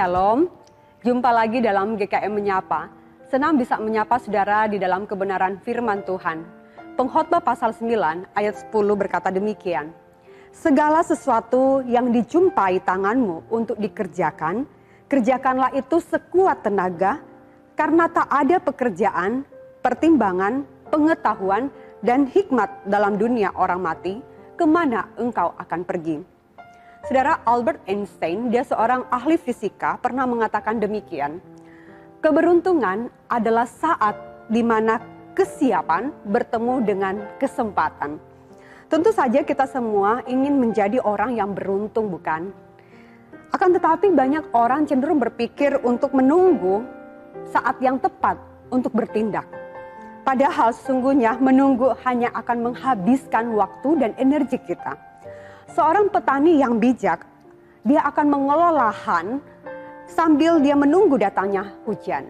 Shalom, jumpa lagi dalam GKM Menyapa. Senang bisa menyapa saudara di dalam kebenaran firman Tuhan. Pengkhotbah pasal 9 ayat 10 berkata demikian. Segala sesuatu yang dijumpai tanganmu untuk dikerjakan, kerjakanlah itu sekuat tenaga, karena tak ada pekerjaan, pertimbangan, pengetahuan, dan hikmat dalam dunia orang mati, ke mana engkau akan pergi. Saudara Albert Einstein, dia seorang ahli fisika, pernah mengatakan demikian. Keberuntungan adalah saat di mana kesiapan bertemu dengan kesempatan. Tentu saja kita semua ingin menjadi orang yang beruntung bukan? Akan tetapi banyak orang cenderung berpikir untuk menunggu saat yang tepat untuk bertindak. Padahal sesungguhnya menunggu hanya akan menghabiskan waktu dan energi kita. Seorang petani yang bijak, dia akan mengelola lahan sambil dia menunggu datangnya hujan.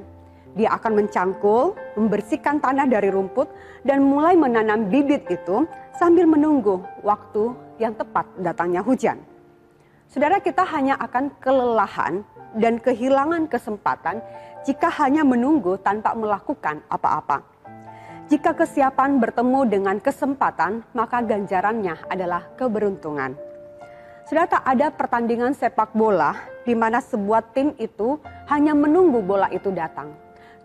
Dia akan mencangkul, membersihkan tanah dari rumput, dan mulai menanam bibit itu sambil menunggu waktu yang tepat datangnya hujan. Saudara kita hanya akan kelelahan dan kehilangan kesempatan jika hanya menunggu tanpa melakukan apa-apa. Jika kesiapan bertemu dengan kesempatan, maka ganjarannya adalah keberuntungan. Sudah tak ada pertandingan sepak bola di mana sebuah tim itu hanya menunggu bola itu datang.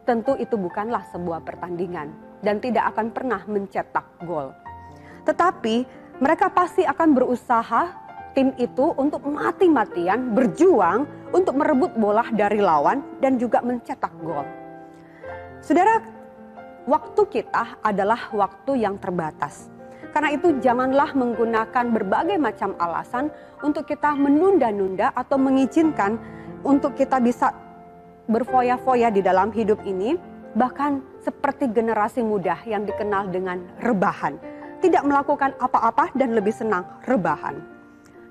Tentu itu bukanlah sebuah pertandingan dan tidak akan pernah mencetak gol. Tetapi mereka pasti akan berusaha tim itu untuk mati-matian berjuang untuk merebut bola dari lawan dan juga mencetak gol. Saudara, waktu kita adalah waktu yang terbatas. Karena itu janganlah menggunakan berbagai macam alasan untuk kita menunda-nunda atau mengizinkan untuk kita bisa berfoya-foya di dalam hidup ini. Bahkan seperti generasi muda yang dikenal dengan rebahan. Tidak melakukan apa-apa dan lebih senang rebahan.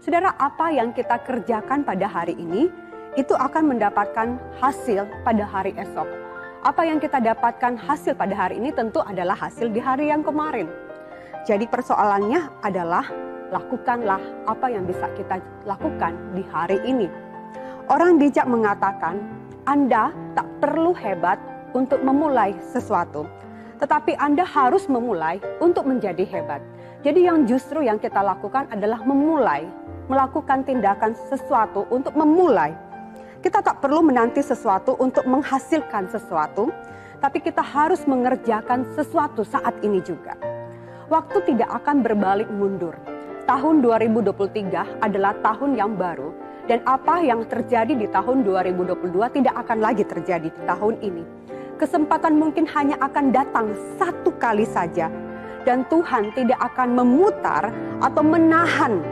Saudara, apa yang kita kerjakan pada hari ini itu akan mendapatkan hasil pada hari esok apa yang kita dapatkan hasil pada hari ini tentu adalah hasil di hari yang kemarin. Jadi persoalannya adalah lakukanlah apa yang bisa kita lakukan di hari ini. Orang bijak mengatakan, Anda tak perlu hebat untuk memulai sesuatu, tetapi Anda harus memulai untuk menjadi hebat. Jadi yang justru yang kita lakukan adalah memulai, melakukan tindakan sesuatu untuk memulai kita tak perlu menanti sesuatu untuk menghasilkan sesuatu, tapi kita harus mengerjakan sesuatu saat ini juga. Waktu tidak akan berbalik mundur. Tahun 2023 adalah tahun yang baru dan apa yang terjadi di tahun 2022 tidak akan lagi terjadi di tahun ini. Kesempatan mungkin hanya akan datang satu kali saja dan Tuhan tidak akan memutar atau menahan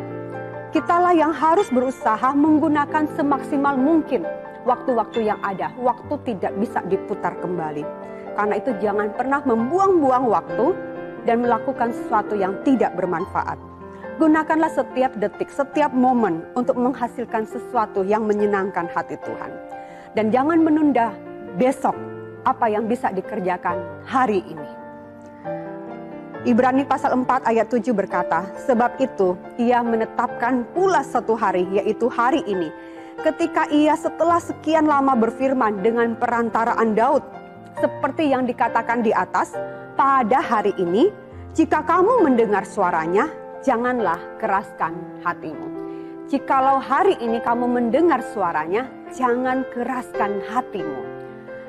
Kitalah yang harus berusaha menggunakan semaksimal mungkin waktu-waktu yang ada. Waktu tidak bisa diputar kembali. Karena itu jangan pernah membuang-buang waktu dan melakukan sesuatu yang tidak bermanfaat. Gunakanlah setiap detik, setiap momen untuk menghasilkan sesuatu yang menyenangkan hati Tuhan. Dan jangan menunda besok apa yang bisa dikerjakan hari ini. Ibrani pasal 4 ayat 7 berkata, Sebab itu ia menetapkan pula satu hari, yaitu hari ini. Ketika ia setelah sekian lama berfirman dengan perantaraan Daud, seperti yang dikatakan di atas, pada hari ini, jika kamu mendengar suaranya, janganlah keraskan hatimu. Jikalau hari ini kamu mendengar suaranya, jangan keraskan hatimu.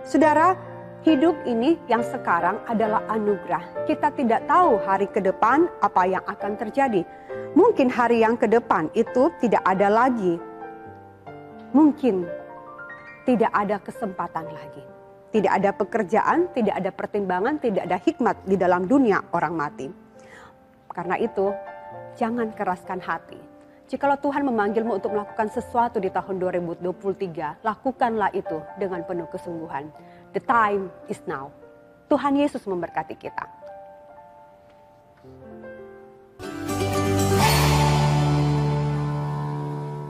Saudara, Hidup ini yang sekarang adalah anugerah. Kita tidak tahu hari ke depan apa yang akan terjadi. Mungkin hari yang ke depan itu tidak ada lagi. Mungkin tidak ada kesempatan lagi. Tidak ada pekerjaan, tidak ada pertimbangan, tidak ada hikmat di dalam dunia orang mati. Karena itu, jangan keraskan hati. Jikalau Tuhan memanggilmu untuk melakukan sesuatu di tahun 2023, lakukanlah itu dengan penuh kesungguhan. The time is now. Tuhan Yesus memberkati kita.